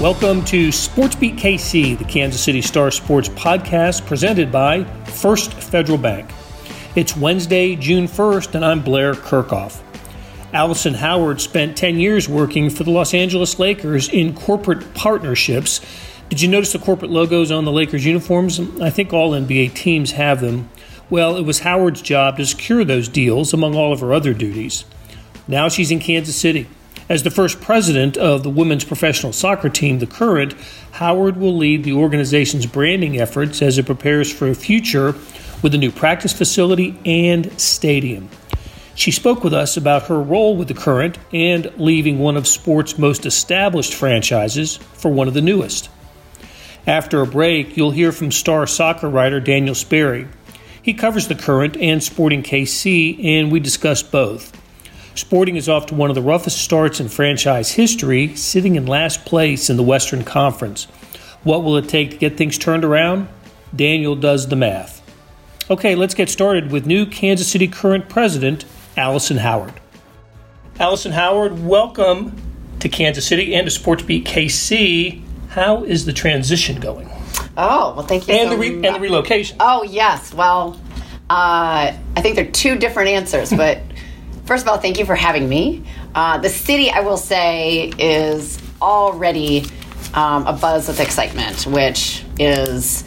Welcome to SportsBeat KC, the Kansas City Star Sports podcast presented by First Federal Bank. It's Wednesday, June 1st, and I'm Blair Kerkhoff. Allison Howard spent 10 years working for the Los Angeles Lakers in corporate partnerships. Did you notice the corporate logos on the Lakers uniforms? I think all NBA teams have them. Well, it was Howard's job to secure those deals among all of her other duties. Now she's in Kansas City. As the first president of the women's professional soccer team, the Current, Howard will lead the organization's branding efforts as it prepares for a future with a new practice facility and stadium. She spoke with us about her role with the Current and leaving one of sports' most established franchises for one of the newest. After a break, you'll hear from star soccer writer Daniel Sperry. He covers the Current and Sporting KC, and we discuss both. Sporting is off to one of the roughest starts in franchise history, sitting in last place in the Western Conference. What will it take to get things turned around? Daniel does the math. Okay, let's get started with new Kansas City current president, Allison Howard. Allison Howard, welcome to Kansas City and to SportsBeat KC. How is the transition going? Oh, well, thank you. And, so the, re- and the relocation. Oh, yes. Well, uh, I think they're two different answers, but First of all, thank you for having me. Uh, the city, I will say, is already um, a buzz with excitement, which is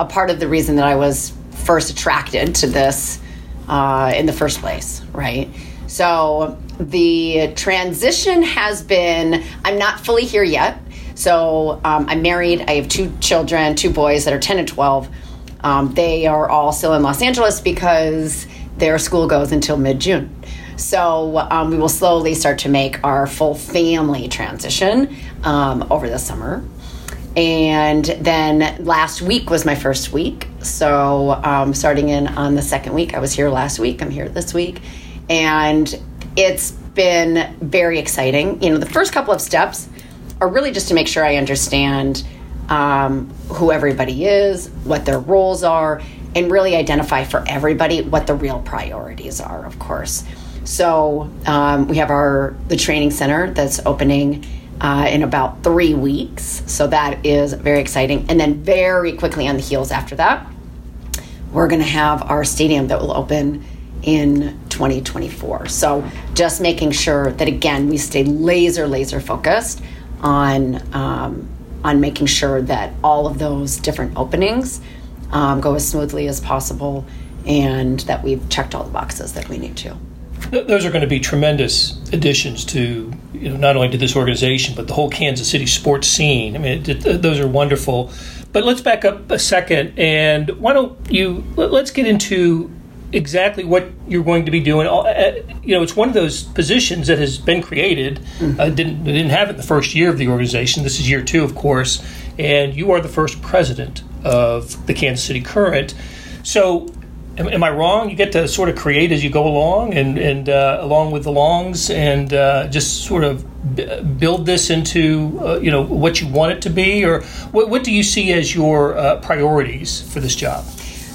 a part of the reason that I was first attracted to this uh, in the first place, right? So the transition has been, I'm not fully here yet. So um, I'm married, I have two children, two boys that are 10 and 12. Um, they are all still in Los Angeles because their school goes until mid June. So um, we will slowly start to make our full family transition um, over the summer. And then last week was my first week. So um, starting in on the second week, I was here last week, I'm here this week. And it's been very exciting. You know, the first couple of steps are really just to make sure I understand um, who everybody is, what their roles are, and really identify for everybody what the real priorities are, of course. So um, we have our the training center that's opening uh, in about three weeks. So that is very exciting. And then very quickly on the heels after that, we're going to have our stadium that will open in 2024. So just making sure that again we stay laser laser focused on um, on making sure that all of those different openings um, go as smoothly as possible and that we've checked all the boxes that we need to those are going to be tremendous additions to you know not only to this organization but the whole Kansas City sports scene. I mean, it, it, those are wonderful. But let's back up a second, and why don't you let's get into exactly what you're going to be doing. Uh, you know, it's one of those positions that has been created. Mm-hmm. Uh, didn't didn't have it the first year of the organization. This is year two, of course, and you are the first president of the Kansas City Current. So Am, am, I wrong? You get to sort of create as you go along, and and uh, along with the longs, and uh, just sort of b- build this into uh, you know what you want it to be, or what, what do you see as your uh, priorities for this job?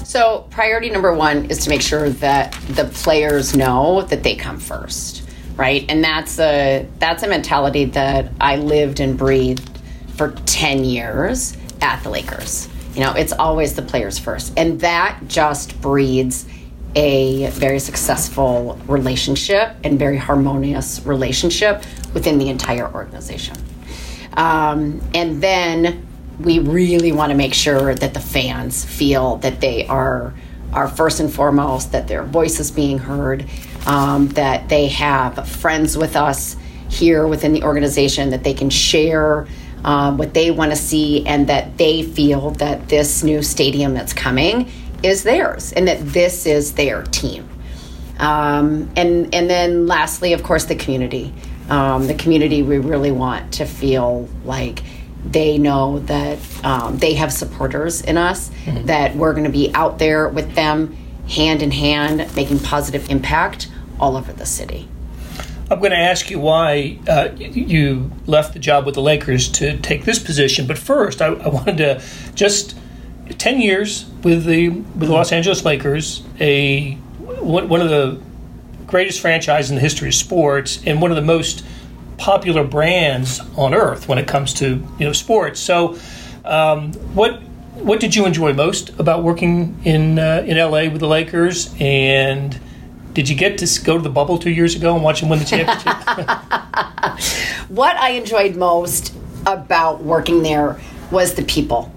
So, priority number one is to make sure that the players know that they come first, right? And that's a that's a mentality that I lived and breathed for ten years at the Lakers you know, it's always the players first. And that just breeds a very successful relationship and very harmonious relationship within the entire organization. Um, and then we really want to make sure that the fans feel that they are are first and foremost that their voice is being heard, um, that they have friends with us here within the organization that they can share um, what they want to see, and that they feel that this new stadium that's coming is theirs and that this is their team. Um, and and then lastly, of course, the community. Um, the community we really want to feel like they know that um, they have supporters in us, mm-hmm. that we're going to be out there with them, hand in hand, making positive impact all over the city. I'm going to ask you why uh, you left the job with the Lakers to take this position. But first, I, I wanted to just 10 years with the with the Los Angeles Lakers, a one, one of the greatest franchises in the history of sports, and one of the most popular brands on earth when it comes to you know sports. So, um, what what did you enjoy most about working in uh, in LA with the Lakers? And did you get to go to the bubble two years ago and watch them win the championship? what I enjoyed most about working there was the people.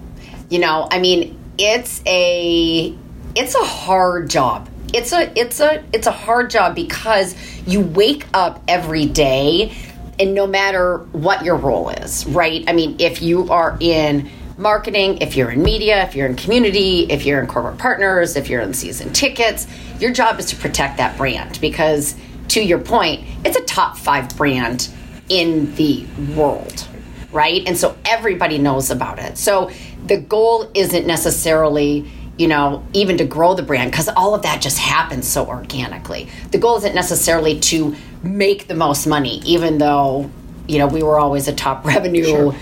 You know, I mean, it's a it's a hard job. It's a it's a it's a hard job because you wake up every day and no matter what your role is, right? I mean, if you are in marketing, if you're in media, if you're in community, if you're in corporate partners, if you're in season tickets, your job is to protect that brand because to your point, it's a top 5 brand in the world, right? And so everybody knows about it. So the goal isn't necessarily you know, even to grow the brand, because all of that just happens so organically. The goal isn't necessarily to make the most money, even though, you know, we were always a top revenue sure.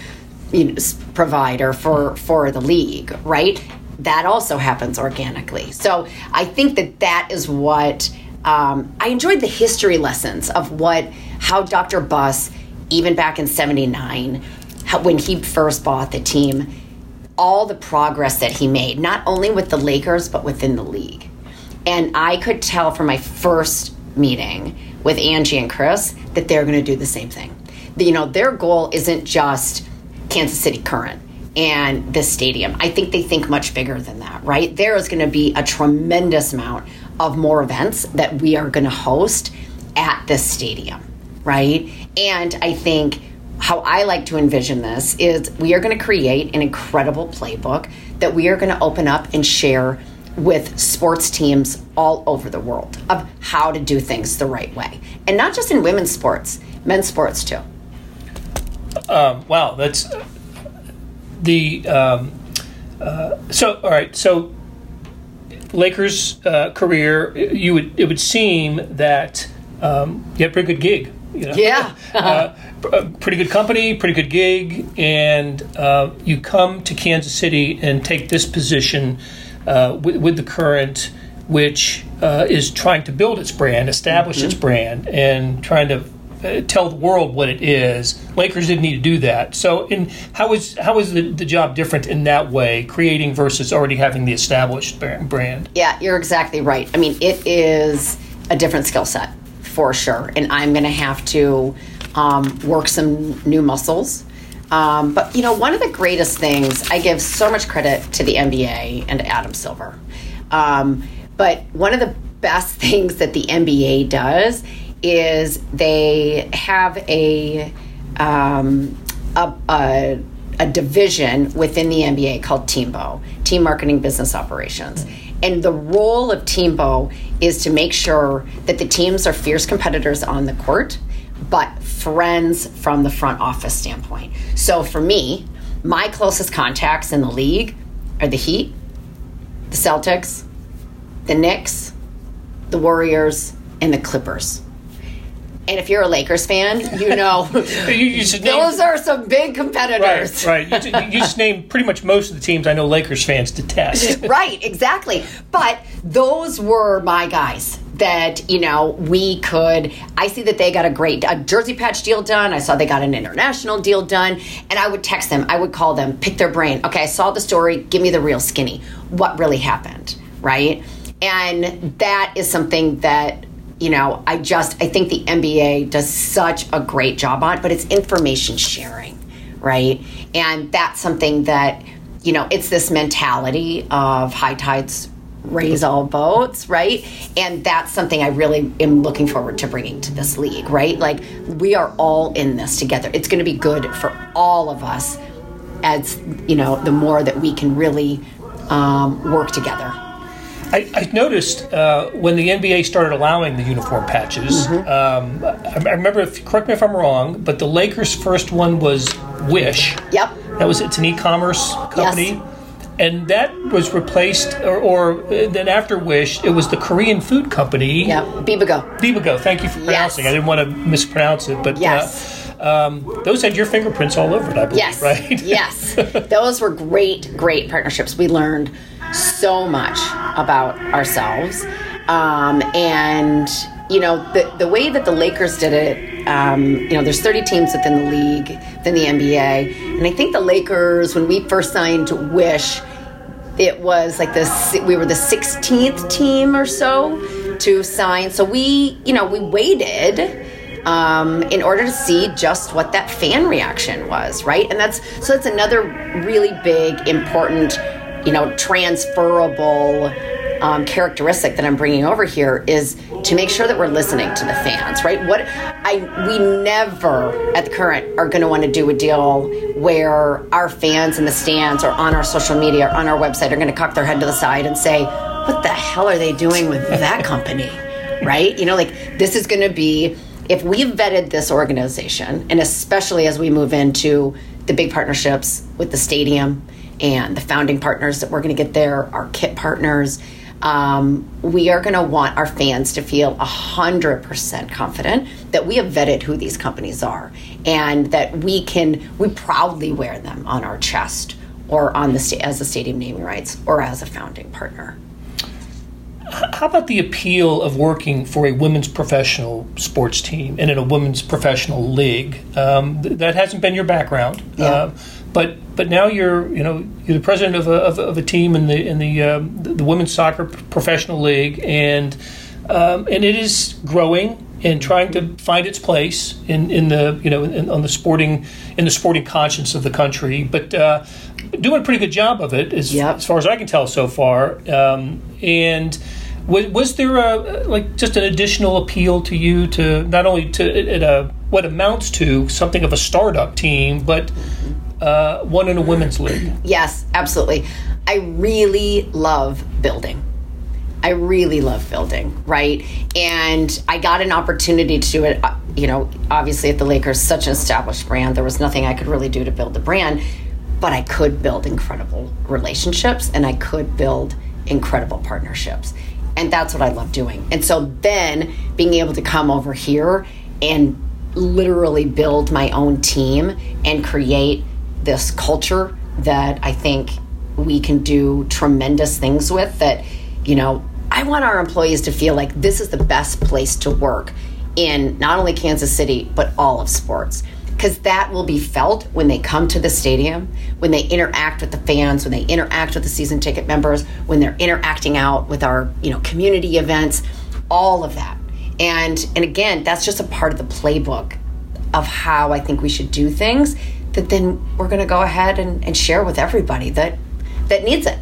You know, provider for, for the league, right? That also happens organically. So I think that that is what um, I enjoyed the history lessons of what, how Dr. Buss, even back in 79, how, when he first bought the team, all the progress that he made, not only with the Lakers, but within the league. And I could tell from my first meeting with Angie and Chris that they're going to do the same thing. You know, their goal isn't just Kansas City Current and this stadium. I think they think much bigger than that, right? There is going to be a tremendous amount of more events that we are going to host at this stadium, right? And I think how I like to envision this is we are going to create an incredible playbook that we are going to open up and share with sports teams all over the world of how to do things the right way. And not just in women's sports, men's sports too. Um, wow, that's the. Um, uh, so, all right, so Lakers' uh, career, you would it would seem that um, you had a pretty good gig. You know? Yeah. uh, pretty good company, pretty good gig, and uh, you come to Kansas City and take this position uh, with, with, the current, which uh, is trying to build its brand, establish mm-hmm. its brand, and trying to uh, tell the world what it is. Lakers didn't need to do that. So, in how is how is the, the job different in that way, creating versus already having the established brand? Yeah, you're exactly right. I mean, it is a different skill set for sure, and I'm going to have to um, work some new muscles. Um, but you know, one of the greatest things I give so much credit to the NBA and Adam Silver. Um, but one of the best things that the NBA does is they have a um, a, a, a, division within the NBA called Teambo, Team Marketing Business Operations. And the role of Teambo is to make sure that the teams are fierce competitors on the court but friends from the front office standpoint. So for me, my closest contacts in the league are the Heat, the Celtics, the Knicks, the Warriors, and the Clippers. And if you're a Lakers fan, you know you, you those name, are some big competitors. Right, right. You, you, just named pretty much most of the teams I know Lakers fans detest. right, exactly. But those were my guys that you know we could i see that they got a great a jersey patch deal done i saw they got an international deal done and i would text them i would call them pick their brain okay i saw the story give me the real skinny what really happened right and that is something that you know i just i think the nba does such a great job on it, but it's information sharing right and that's something that you know it's this mentality of high tides raise all boats, right? And that's something I really am looking forward to bringing to this league, right? Like we are all in this together. It's going to be good for all of us as, you know, the more that we can really um, work together. I, I noticed uh, when the NBA started allowing the uniform patches. Mm-hmm. Um, I, I, remember, if, correct me if I'm wrong, but the Lakers' first one was Wish. Yep. That was it's an e-commerce company. Yes and that was replaced, or, or, then after Wish, it was the Korean food company. Yeah, Bibigo. Bibigo. Thank you for pronouncing. Yes. I didn't want to mispronounce it, but uh, yes. Uh, um, those had your fingerprints all over it, I believe. Yes. Right. yes. Those were great, great partnerships. We learned so much about ourselves, um, and you know, the, the way that the Lakers did it, um, you know, there's 30 teams within the league, within the NBA. And I think the Lakers, when we first signed Wish, it was like this, we were the 16th team or so to sign. So we, you know, we waited. Um, in order to see just what that fan reaction was, right? And that's so that's another really big, important, you know, transferable um, characteristic that I'm bringing over here is to make sure that we're listening to the fans, right? What I we never at the current are going to want to do a deal where our fans in the stands or on our social media or on our website are going to cock their head to the side and say, "What the hell are they doing with that company?" right? You know, like this is going to be if we've vetted this organization, and especially as we move into the big partnerships with the stadium and the founding partners that we're going to get there, our kit partners um, we are going to want our fans to feel 100% confident that we have vetted who these companies are and that we can, we proudly wear them on our chest or on the sta- as a stadium naming rights or as a founding partner. How about the appeal of working for a women's professional sports team and in a women's professional league? Um, th- that hasn't been your background. Yeah. Uh, but but now you're you know you're the president of a, of, of a team in the in the, um, the, the women's soccer professional league, and um, and it is growing and trying to find its place in, in the you know in, on the sporting in the sporting conscience of the country, but uh, doing a pretty good job of it as, yep. as far as I can tell so far. Um, and was, was there a like just an additional appeal to you to not only to at a what amounts to something of a startup team, but uh, one in a women's league. Yes, absolutely. I really love building. I really love building, right? And I got an opportunity to do it, uh, you know, obviously at the Lakers, such an established brand. There was nothing I could really do to build the brand, but I could build incredible relationships and I could build incredible partnerships. And that's what I love doing. And so then being able to come over here and literally build my own team and create this culture that I think we can do tremendous things with. That, you know, I want our employees to feel like this is the best place to work in not only Kansas City, but all of sports. Because that will be felt when they come to the stadium, when they interact with the fans, when they interact with the season ticket members, when they're interacting out with our, you know, community events, all of that. And and again, that's just a part of the playbook of how I think we should do things that then we're going to go ahead and, and share with everybody that that needs it.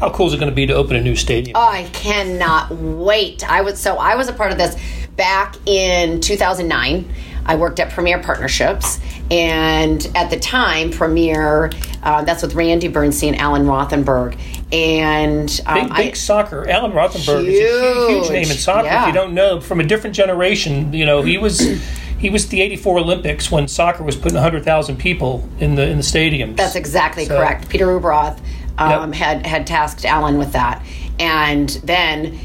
How cool is it going to be to open a new stadium? Oh, I cannot wait. I was so I was a part of this back in 2009. I worked at Premier Partnerships, and at the time, Premier, uh, that's with Randy Bernstein, Alan Rothenberg, and um, big, big I, soccer. Alan Rothenberg huge, is a huge, huge name in soccer. Yeah. If you don't know, from a different generation, you know, he was he was the '84 Olympics when soccer was putting 100,000 people in the in the stadiums. That's exactly so, correct. Peter Ueberroth um, yep. had had tasked Alan with that, and then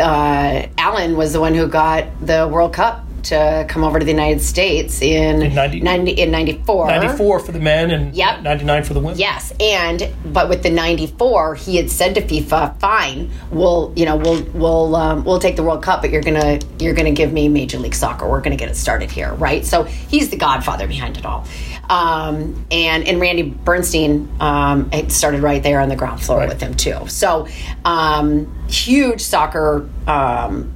uh, Alan was the one who got the World Cup to come over to the United States in, in, 90, 90, in 94. 94 for the men and yep. 99 for the women. Yes. And but with the 94, he had said to FIFA, "Fine, we'll, you know, we'll we'll um, we'll take the World Cup, but you're going to you're going to give me Major League Soccer. We're going to get it started here, right?" So, he's the godfather behind it all. Um, and and Randy Bernstein um, started right there on the ground floor right. with him too. So, um, huge soccer um,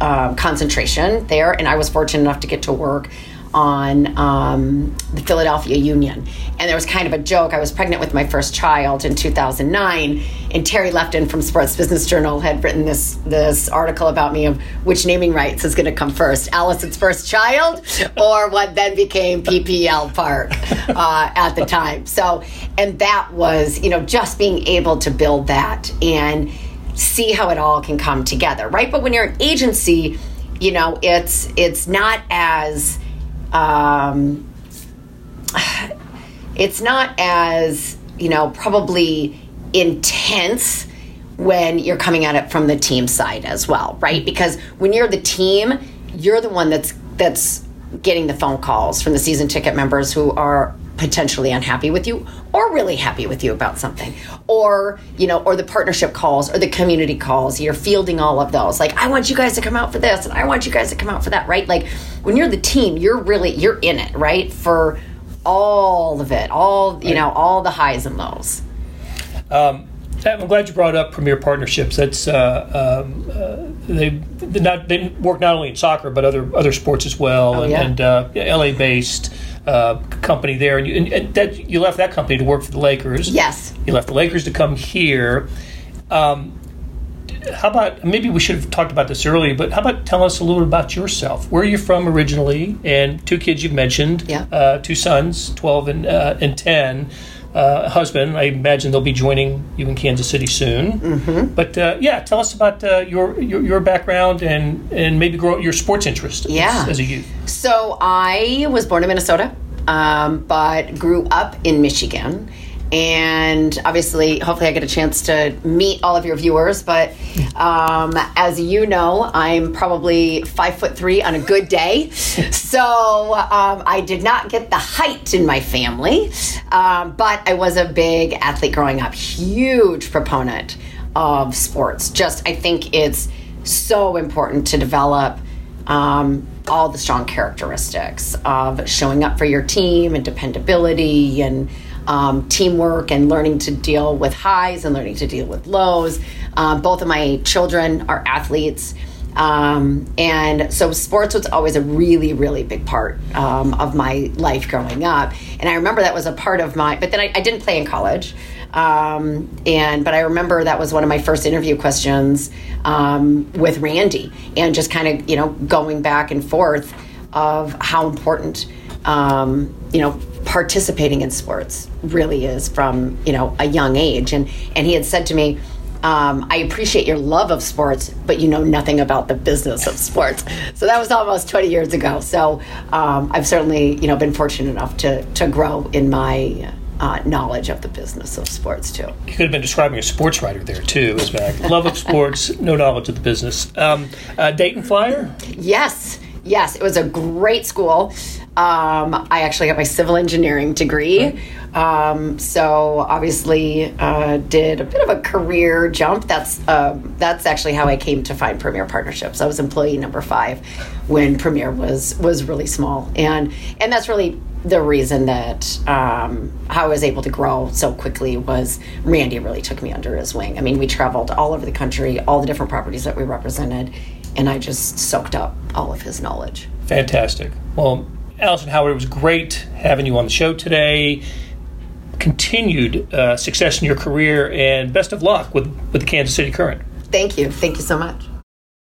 um, concentration there, and I was fortunate enough to get to work on um, the Philadelphia Union. And there was kind of a joke. I was pregnant with my first child in 2009, and Terry Lefton from Sports Business Journal had written this this article about me of which naming rights is going to come first, Allison's first child, or what then became PPL Park uh, at the time. So, and that was you know just being able to build that and see how it all can come together, right? But when you're an agency, you know, it's it's not as um, it's not as you know probably intense when you're coming at it from the team side as well, right? Because when you're the team, you're the one that's that's getting the phone calls from the season ticket members who are potentially unhappy with you or really happy with you about something. Or you know or the partnership calls or the community calls you're fielding all of those. Like i want you guys to come out for this and i want you guys to come out for that right? Like when you're the team you're really you're in it right? For all of it all you know all the highs and lows. Um, I'm glad you brought up Premier Partnerships. That's uh, um, uh, they not they work not only in soccer but other other sports as well, oh, and, yeah. and uh, LA based uh, company there. And, you, and, and, that you left that company to work for the Lakers. Yes, you left the Lakers to come here. Um, how about maybe we should have talked about this earlier, but how about tell us a little bit about yourself? Where are you from originally? And two kids you've mentioned, yeah. Uh, two sons, twelve and uh, and ten uh, husband. I imagine they'll be joining you in Kansas City soon. Mm-hmm. But uh, yeah, tell us about uh, your, your, your background and and maybe grow your sports interest. Yeah. As, as a youth. So I was born in Minnesota, um, but grew up in Michigan. And obviously, hopefully, I get a chance to meet all of your viewers. But um, as you know, I'm probably five foot three on a good day. So um, I did not get the height in my family. Um, but I was a big athlete growing up, huge proponent of sports. Just, I think it's so important to develop um, all the strong characteristics of showing up for your team and dependability and um, teamwork and learning to deal with highs and learning to deal with lows. Um, both of my children are athletes. Um, and so sports was always a really, really big part um, of my life growing up. And I remember that was a part of my, but then I, I didn't play in college. Um, and but I remember that was one of my first interview questions um, with Randy, and just kind of you know going back and forth of how important um, you know participating in sports really is from you know a young age, and and he had said to me. Um, I appreciate your love of sports, but you know nothing about the business of sports. So that was almost 20 years ago. So um, I've certainly, you know, been fortunate enough to to grow in my uh, knowledge of the business of sports too. You could have been describing a sports writer there too, as back. Love of sports, no knowledge of the business. Um, uh, Dayton Flyer. Yes, yes, it was a great school. Um, I actually got my civil engineering degree. Um, so obviously uh, did a bit of a career jump. That's um, that's actually how I came to find Premier Partnerships. I was employee number five when Premier was was really small, and and that's really the reason that um, how I was able to grow so quickly was Randy really took me under his wing. I mean, we traveled all over the country, all the different properties that we represented, and I just soaked up all of his knowledge. Fantastic. Well, Allison Howard, it was great having you on the show today. Continued uh, success in your career, and best of luck with, with the Kansas City Current. Thank you. Thank you so much.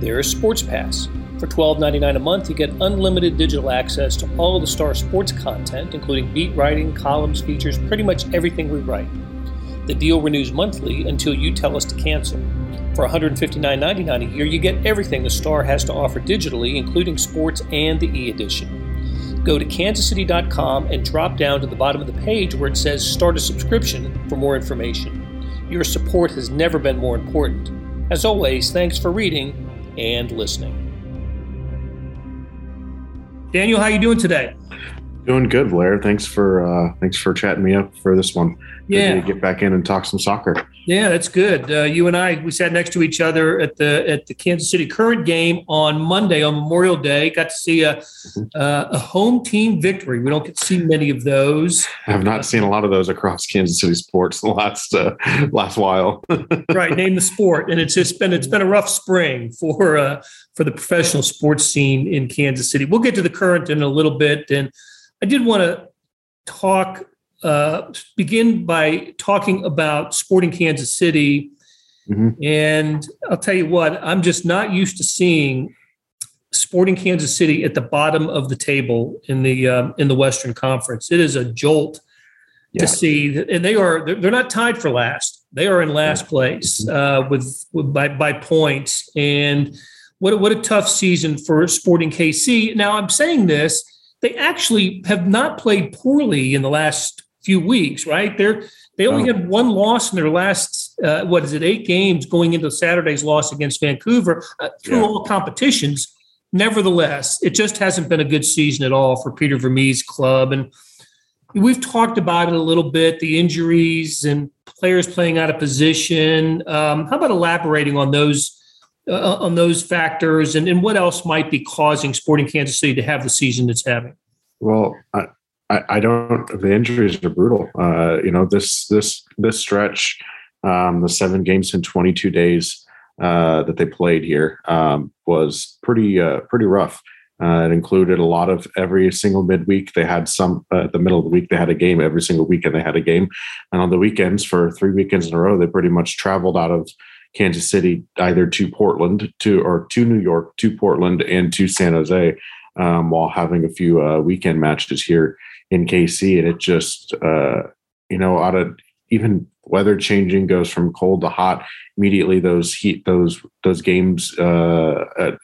There's Sports Pass. For $12.99 a month, you get unlimited digital access to all of the Star Sports content, including beat writing, columns, features, pretty much everything we write. The deal renews monthly until you tell us to cancel. For $159.99 a year, you get everything the Star has to offer digitally, including sports and the e edition. Go to kansascity.com and drop down to the bottom of the page where it says Start a Subscription for more information. Your support has never been more important. As always, thanks for reading and listening. Daniel, how you doing today? Doing good, Blair. Thanks for uh, thanks for chatting me up for this one. Yeah, get back in and talk some soccer. Yeah, that's good. Uh, you and I, we sat next to each other at the at the Kansas City Current game on Monday on Memorial Day. Got to see a mm-hmm. uh, a home team victory. We don't get to see many of those. I have not seen a lot of those across Kansas City sports the last uh, last while. right, name the sport, and it's just been it's been a rough spring for uh, for the professional sports scene in Kansas City. We'll get to the Current in a little bit, and I did want to talk uh, begin by talking about Sporting Kansas City. Mm-hmm. And I'll tell you what, I'm just not used to seeing Sporting Kansas City at the bottom of the table in the um, in the Western Conference. It is a jolt yeah. to see, and they are they're, not tied for last. They are in last place uh, with, with by by points. And what a, what a tough season for Sporting KC. Now I'm saying this they actually have not played poorly in the last few weeks, right? They're they only oh. had one loss in their last uh, what is it eight games going into Saturday's loss against Vancouver uh, through yeah. all competitions. Nevertheless, it just hasn't been a good season at all for Peter Vermes' club, and we've talked about it a little bit the injuries and players playing out of position. Um, how about elaborating on those? Uh, on those factors and, and what else might be causing Sporting Kansas City to have the season it's having? Well, I, I, don't. The injuries are brutal. Uh, you know this this this stretch, um, the seven games in 22 days uh, that they played here um, was pretty uh, pretty rough. Uh, it included a lot of every single midweek. They had some uh, the middle of the week. They had a game every single weekend. They had a game, and on the weekends for three weekends in a row, they pretty much traveled out of Kansas City either to Portland to or to New York to Portland and to San Jose, um, while having a few uh, weekend matches here in KC, and it just uh, you know out of even weather changing goes from cold to hot immediately. Those heat those those games uh, uh,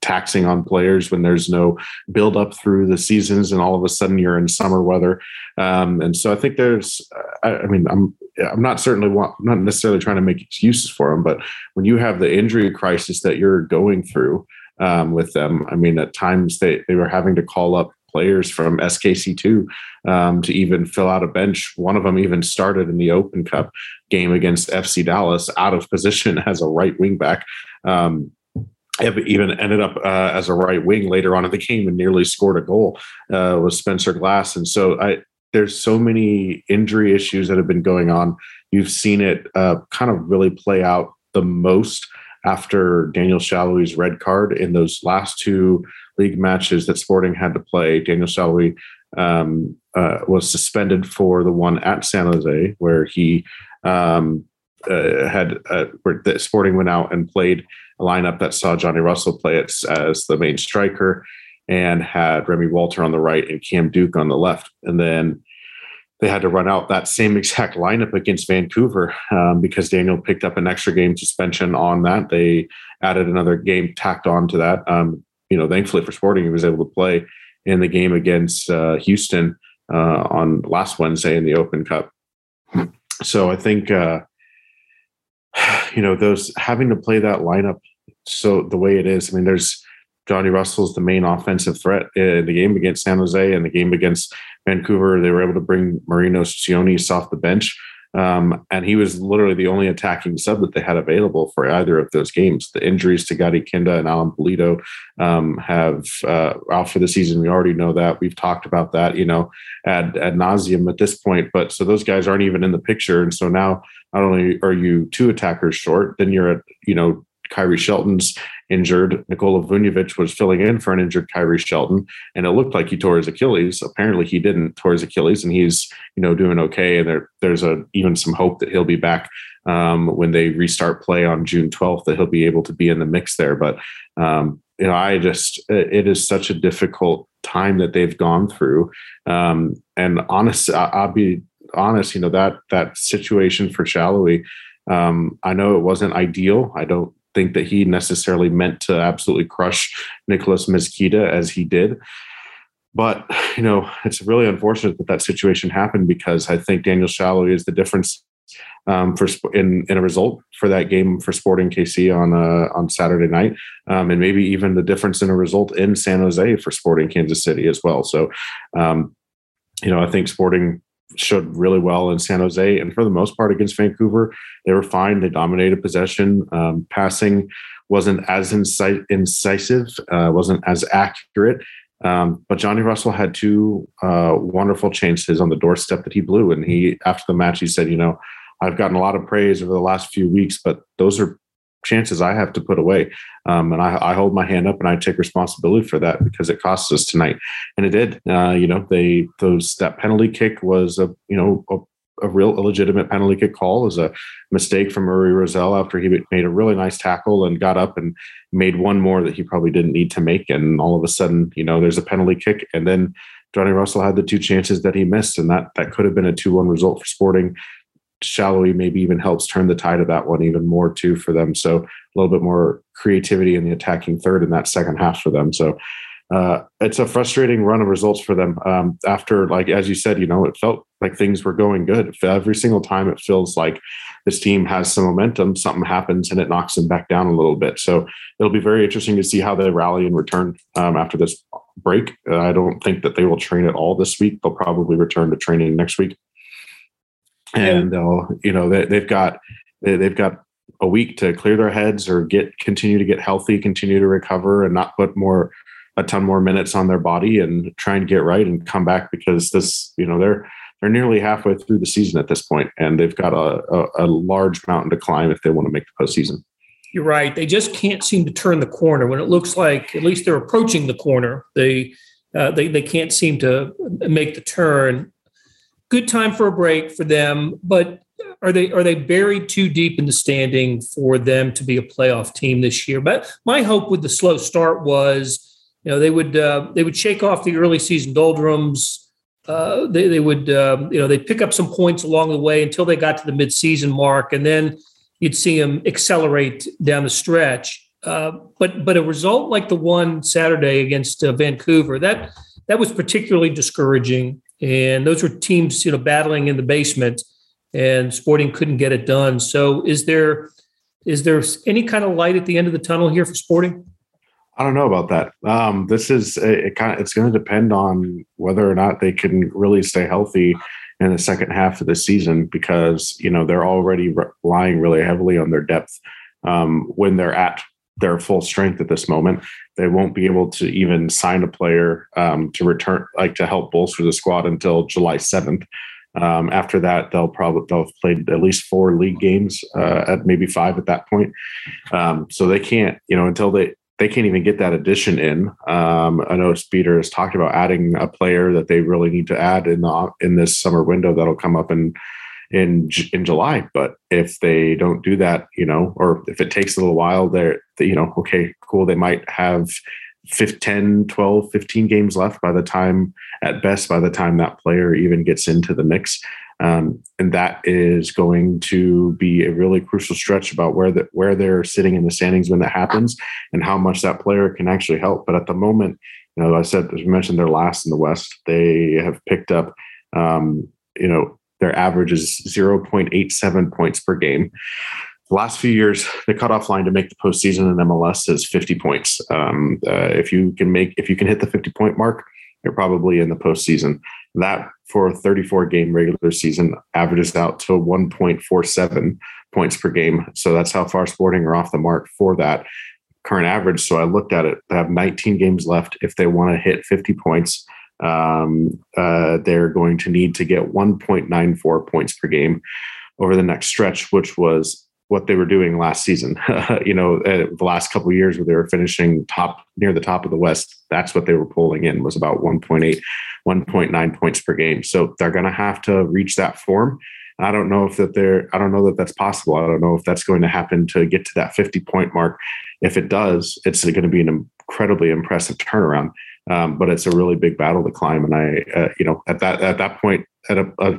taxing on players when there's no build up through the seasons, and all of a sudden you're in summer weather. Um, and so I think there's, I, I mean, I'm I'm not certainly want, I'm not necessarily trying to make excuses for them, but when you have the injury crisis that you're going through. Um, with them. I mean, at times they, they were having to call up players from SKC2 um, to even fill out a bench. One of them even started in the Open Cup game against FC Dallas out of position as a right wing back. Um, even ended up uh, as a right wing later on in the game and nearly scored a goal uh, with Spencer Glass. And so I, there's so many injury issues that have been going on. You've seen it uh, kind of really play out the most after Daniel Sallói's red card in those last two league matches that Sporting had to play. Daniel Sallói um, uh, was suspended for the one at San Jose, where he um, uh, had uh, where Sporting went out and played a lineup that saw Johnny Russell play as the main striker and had Remi Walter on the right and Cam Duke on the left, and then they had to run out that same exact lineup against Vancouver um, because Daniel picked up an extra game suspension on that. They added another game tacked on to that. Um, you know, thankfully for Sporting, he was able to play in the game against uh, Houston uh, on last Wednesday in the Open Cup. So I think, uh, you know, those having to play that lineup so the way it is. I mean, there's Johnny Russell's the main offensive threat in the game against San Jose and the game against Vancouver. They were able to bring Marino Tzionis off the bench. Um, and he was literally the only attacking sub that they had available for either of those games. The injuries to Gadi Kinda and Alan Pulido um, have uh, out for the season. We already know that. We've talked about that, you know, ad, ad nauseum at this point. But so those guys aren't even in the picture. And so now not only are you two attackers short, then you're at, you know, Khiry Shelton's injured. Nikola Vujnovic was filling in for an injured Khiry Shelton, and it looked like he tore his Achilles. Apparently, he didn't tore his Achilles, and he's you know doing okay. And there, there's a even some hope that he'll be back um, when they restart play on June 12th. That he'll be able to be in the mix there. But um, you know, I just it is such a difficult time that they've gone through. Um, and honest, I'll be honest. You know that that situation for Sallói. Um, I know it wasn't ideal. I don't think that he necessarily meant to absolutely crush Nicolás Mezquida as he did. But, you know, it's really unfortunate that that situation happened because I think Daniel Sallói is the difference um, for in in a result for that game for Sporting KC on uh, on Saturday night, um, and maybe even the difference in a result in San Jose for Sporting Kansas City as well. So, um, you know, I think Sporting showed really well in San Jose, and for the most part against Vancouver, they were fine. They dominated possession. Um, passing wasn't as inci- incisive, uh, wasn't as accurate. Um, but Johnny Russell had two uh, wonderful chances on the doorstep that he blew, and he after the match he said, "You know, I've gotten a lot of praise over the last few weeks, but those are chances I have to put away. Um, and I, I, hold my hand up and I take responsibility for that because it cost us tonight. And it did. Uh, you know, they those that penalty kick was a you know a, a real illegitimate penalty kick call is a mistake from Uri Rosell after he made a really nice tackle and got up and made one more that he probably didn't need to make. And all of a sudden, you know, there's a penalty kick. And then Johnny Russell had the two chances that he missed. And that that could have been a 2 1 result for Sporting. Sallói maybe even helps turn the tide of that one even more too for them. So a little bit more creativity in the attacking third in that second half for them. So uh, it's a frustrating run of results for them. Um, after, like as you said, you know, it felt like things were going good. Every single time, it feels like this team has some momentum. Something happens and it knocks them back down a little bit. So it'll be very interesting to see how they rally and return um, after this break. I don't think that they will train at all this week. They'll probably return to training next week and they'll you know they, they've got they, they've got a week to clear their heads or get continue to get healthy continue to recover and not put more a ton more minutes on their body and try and get right and come back because this you know they're they're nearly halfway through the season at this point and they've got a, a, a large mountain to climb if they want to make the postseason. You're right. They just can't seem to turn the corner. When it looks like at least they're approaching the corner they uh, they, they can't seem to make the turn good time for a break for them, but are they are they buried too deep in the standing for them to be a playoff team this year? But my hope with the slow start was, you know, they would uh, they would shake off the early season doldrums. Uh, they, they would um, you know they pick up some points along the way until they got to the midseason mark, and then you'd see them accelerate down the stretch. Uh, but but a result like the one Saturday against uh, Vancouver that that was particularly discouraging and those were teams you know battling in the basement and sporting couldn't get it done. So is there is there any kind of light at the end of the tunnel here for sporting? I don't know about that. Um, this is it kind of it's going to depend on whether or not they can really stay healthy in the second half of the season because you know they're already relying really heavily on their depth um, when they're at their full strength at this moment. They won't be able to even sign a player um, to return, like to help bolster the squad until July 7th. Um, after that, they'll probably they'll have played at least four league games, uh, at maybe five at that point. Um, so they can't, you know, until they they can't even get that addition in. Um, I know Speeder has talked about adding a player that they really need to add in the in this summer window that'll come up in in in July. But if they don't do that, you know, or if it takes a little while, they're, they, you know, okay, cool. They might have 10, 12, 15 games left by the time, at best, by the time that player even gets into the mix. Um, and that is going to be a really crucial stretch about where the, where they're sitting in the standings when that happens and how much that player can actually help. But at the moment, you know, I said, as we mentioned, they're last in the West. They have picked up, um, you know, their average is 0.87 points per game. The last few years, the cutoff line to make the postseason in MLS is 50 points. Um, uh, if you can make, if you can hit the 50 point mark, you're probably in the postseason. That for a 34 game regular season averages out to 1.47 points per game. So that's how far Sporting are off the mark for that current average. So I looked at it. They have 19 games left if they want to hit 50 points um, uh, they're going to need to get 1.94 points per game over the next stretch, which was what they were doing last season. you know, uh, the last couple years where they were finishing top near the top of the West, that's what they were pulling in was about 1.8, 1.9 points per game. So they're going to have to reach that form. I don't know if that they're. I don't know that that's possible. I don't know if that's going to happen to get to that 50 point mark. If it does, it's going to be an incredibly impressive turnaround. Um, but it's a really big battle to climb. And I, uh, you know, at that at that point, at a, a,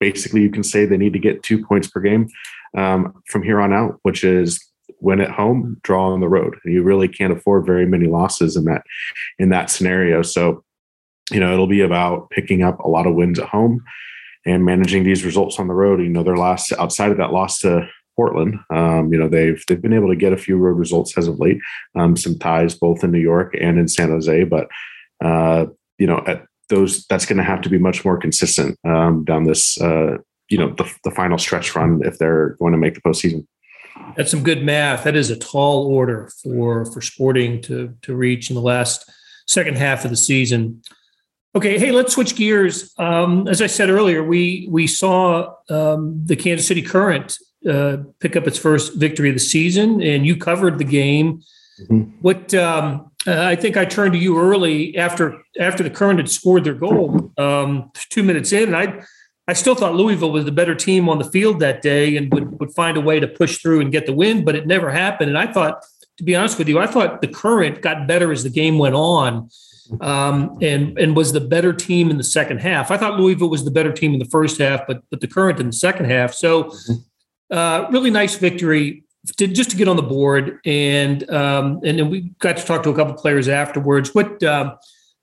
basically you can say they need to get two points per game um, from here on out, which is win at home, draw on the road. You really can't afford very many losses in that in that scenario. So, you know, it'll be about picking up a lot of wins at home and managing these results on the road. You know, their loss outside of that loss to Portland. Um, you know, they've they've been able to get a few road results as of late, um, some ties both in New York and in San Jose. But uh, you know, at, those that's going to have to be much more consistent um, down this uh, you know the, the final stretch run if they're going to make the postseason. That's some good math. That is a tall order for for Sporting to to reach in the last second half of the season. Okay, hey, let's switch gears. Um, as I said earlier, we we saw um, the Kansas City Current uh, pick up its first victory of the season, and you covered the game. Mm-hmm. What um, uh, I think I turned to you early after after the Current had scored their goal, um, two minutes in, and I I still thought Louisville was the better team on the field that day and would would find a way to push through and get the win, but it never happened. And I thought, to be honest with you, I thought the Current got better as the game went on um, and and was the better team in the second half. I thought Louisville was the better team in the first half, but but the current in the second half. So uh, really nice victory to, just to get on the board, and um, and then we got to talk to a couple players afterwards. What, uh,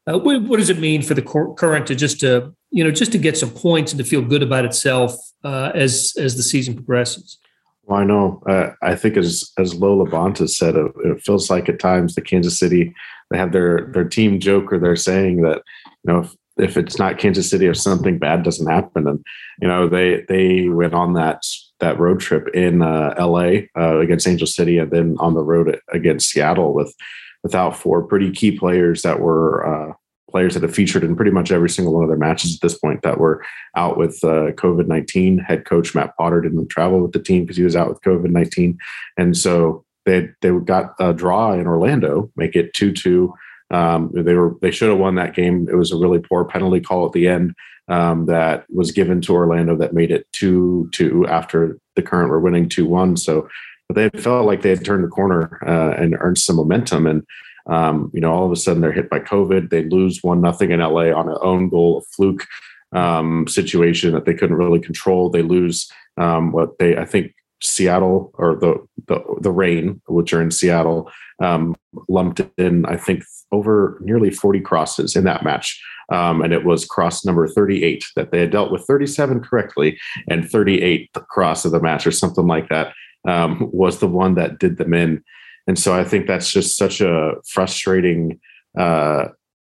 uh, what what, does it mean for the current to just to you know just to get some points and to feel good about itself uh, as as the season progresses? Well, I know. Uh, I think as as Lo LaBonta said, it, it feels like at times the Kansas City they have their their team joke or they're saying that you know if, if it's not Kansas City, if something bad doesn't happen, and you know they they went on that that road trip in uh, L.A. Uh, against Angel City, and then on the road against Seattle with without four pretty key players that were uh, players that have featured in pretty much every single one of their matches at this point that were out with uh, COVID nineteen. Head coach Matt Potter didn't travel with the team because he was out with COVID nineteen, and so they they got a draw in Orlando, make it two two. Um, they were they should have won that game. It was a really poor penalty call at the end um, that was given to Orlando that made it two two after the current were winning two one. So, but they felt like they had turned the corner uh, and earned some momentum. And um, you know, all of a sudden they're hit by COVID. They lose one nothing in LA on an own goal, a fluke um, situation that they couldn't really control. They lose um, what they I think Seattle or the the, the Reign, which are in Seattle, um, lumped in I think over nearly 40 crosses in that match. Um, and it was cross number 38 that they had dealt with 37 correctly, and 38 cross of the match or something like that um, was the one that did them in. And so I think that's just such a frustrating uh,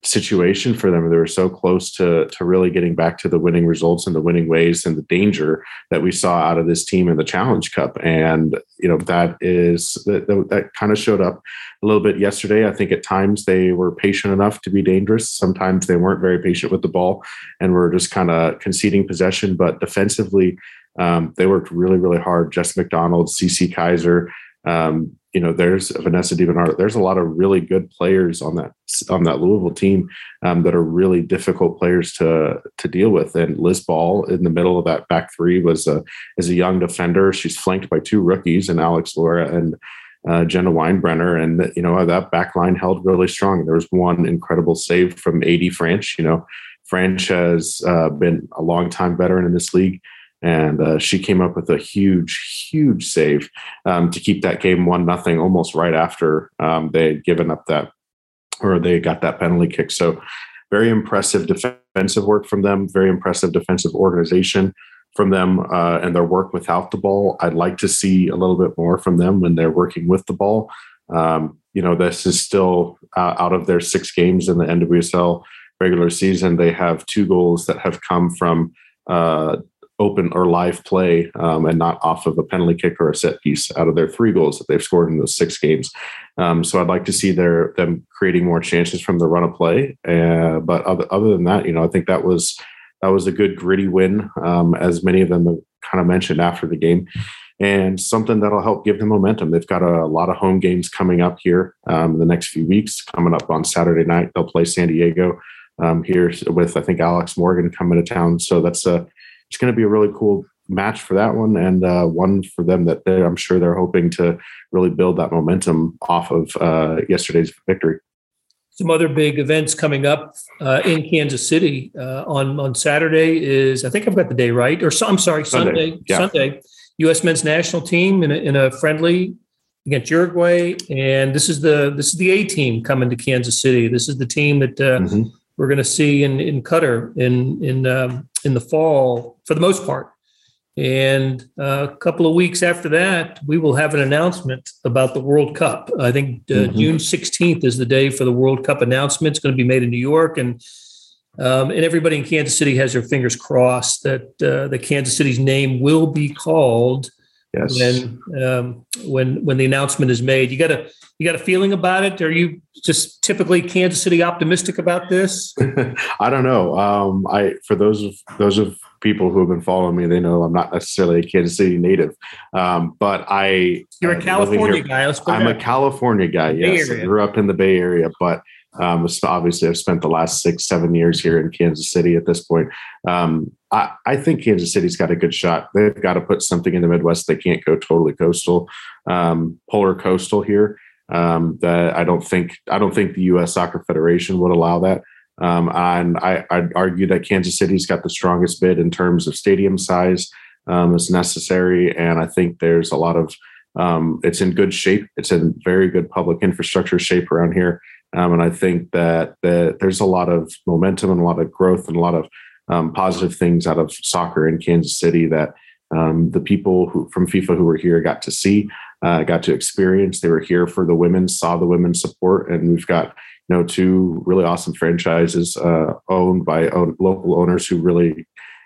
situation for them. They were so close to to really getting back to the winning results and the winning ways and the danger that we saw out of this team in the Challenge Cup. And you know that is that that, kind of showed up a little bit yesterday. I think at times they were patient enough to be dangerous. Sometimes they weren't very patient with the ball and were just kind of conceding possession. But defensively, um, they worked really really hard. Jess McDonald, CeCe Kizer. Um, you know, there's Vanessa DiBernardo. There's a lot of really good players on that on that Louisville team um, that are really difficult players to to deal with. And Liz Ball in the middle of that back three was a is a young defender. She's flanked by two rookies and Alex Loera and uh, Jenna Winebrenner, and you know that back line held really strong. There was one incredible save from AD Franch. You know, Franch has uh, been a long time veteran in this league and uh, she came up with a huge, huge save um, to keep that game one nothing almost right after um, they had given up that or they got that penalty kick. So very impressive defensive work from them. Very impressive defensive organization from them uh, and their work without the ball. I'd like to see a little bit more from them when they're working with the ball. Um, you know, this is still uh, out of their six games in the NWSL regular season. They have two goals that have come from uh, open or live play um, and not off of a penalty kick or a set piece out of their three goals that they've scored in those six games. Um, so I'd like to see their them creating more chances from the run of play. Uh, but other, other than that, you know, I think that was that was a good gritty win, um, as many of them kind of mentioned after the game. And something that'll help give them momentum. They've got a, a lot of home games coming up here um, the next few weeks. Coming up on Saturday night, they'll play San Diego um, here with I think Alex Morgan coming to town. So that's a it's going to be a really cool match for that one and uh, one for them that I'm sure they're hoping to really build that momentum off of uh, yesterday's victory. Some other big events coming up uh, in Kansas City uh, on on Saturday is I think I've got the day right or I'm sorry Sunday Sunday, yeah. Sunday U.S. men's national team in a, in a friendly against Uruguay and this is the this is the A team coming to Kansas City. This is the team that uh, mm-hmm. we're going to see in in Qatar in in um, in the fall for the most part. And uh, a couple of weeks after that, we will have an announcement about the World Cup. I think uh, mm-hmm. June 16th is the day for the World Cup announcement. It's going to be made in New York. And Um, and everybody in Kansas City has their fingers crossed that uh, the Kansas City's name will be called Yes. when um, when when the announcement is made. You got a you got a feeling about it? Are you just typically Kansas City optimistic about this? I don't know. Um, I for those of those of people who have been following me, they know I'm not necessarily a Kansas City native, um, but I You're a California guy. I'm a California guy. Yes, I grew up in the Bay Area, but um, obviously I've spent the last six, seven years here in Kansas City. At this point, um, I, I think Kansas City's got a good shot. They've got to put something in the Midwest. They can't go totally coastal, um, polar coastal here. Um, that I don't think I don't think the U.S. Soccer Federation would allow that. Um, and I, I'd argue that Kansas City's got the strongest bid in terms of stadium size um, is necessary, and I think there's a lot of um, it's in good shape. It's in very good public infrastructure shape around here, um, and I think that that there's a lot of momentum and a lot of growth and a lot of um, positive things out of soccer in Kansas City that um, the people who from FIFA who were here got to see, uh, got to experience. They were here for the women, saw the women's support, and we've got you know two really awesome franchises uh, owned by own, local owners who really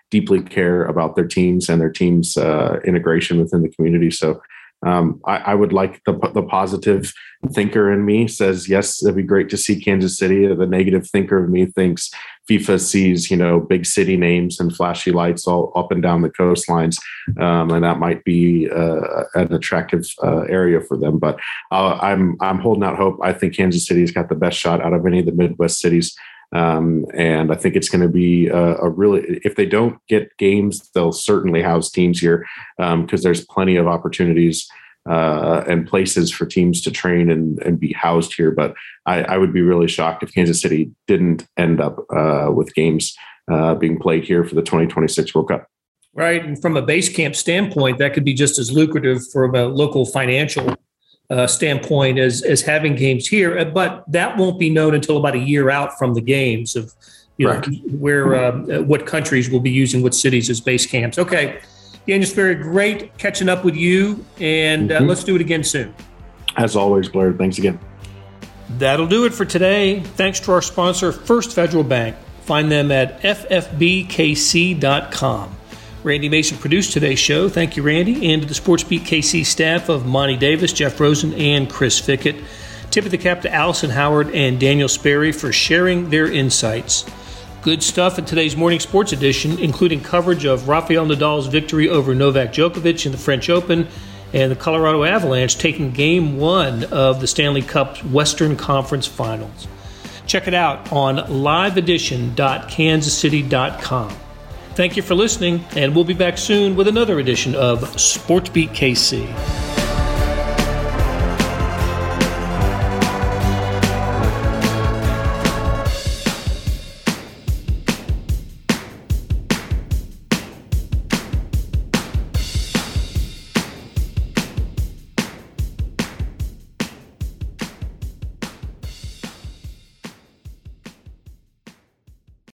deeply care about their teams and their teams' uh, integration within the community. So. Um, I, I would like the, the positive thinker in me says yes it'd be great to see kansas city. The negative thinker of me thinks fifa sees you know big city names and flashy lights all up and down the coastlines um, and that might be uh, an attractive uh, area for them but uh, i'm i'm holding out hope. I think kansas city's got the best shot out of any of the midwest cities um, and I think it's going to be a, a really, if they don't get games, they'll certainly house teams here because there's plenty of opportunities uh, and places for teams to train and, and be housed here. But I, I would be really shocked if Kansas City didn't end up uh, with games uh, being played here for the 2026 World Cup. Right. And from a base camp standpoint, that could be just as lucrative from a local financial uh, standpoint as, as having games here. Uh, But that won't be known until about a year out from the games of you know, Correct. where uh, what countries will be using what cities as base camps. Okay. Daniel Sperry, great catching up with you. And uh, Mhm. let's do it again soon. As always, Blair, thanks again. That'll do it for today. Thanks to our sponsor, First Federal Bank. Find them at ffbkc.com. Randy Mason produced today's show. Thank you, Randy, and to the SportsBeat KC staff of Monty Davis, Jeff Rosen, and Chris Fickett. Tip of the cap to Allison Howard and Daniel Sperry for sharing their insights. Good stuff in today's morning sports edition, including coverage of Rafael Nadal's victory over Novak Djokovic in the French Open and the Colorado Avalanche taking game one of the Stanley Cup's Western Conference Finals. Check it out on liveedition.kansascity.com. Thank you for listening, and we'll be back soon with another edition of SportsBeat KC.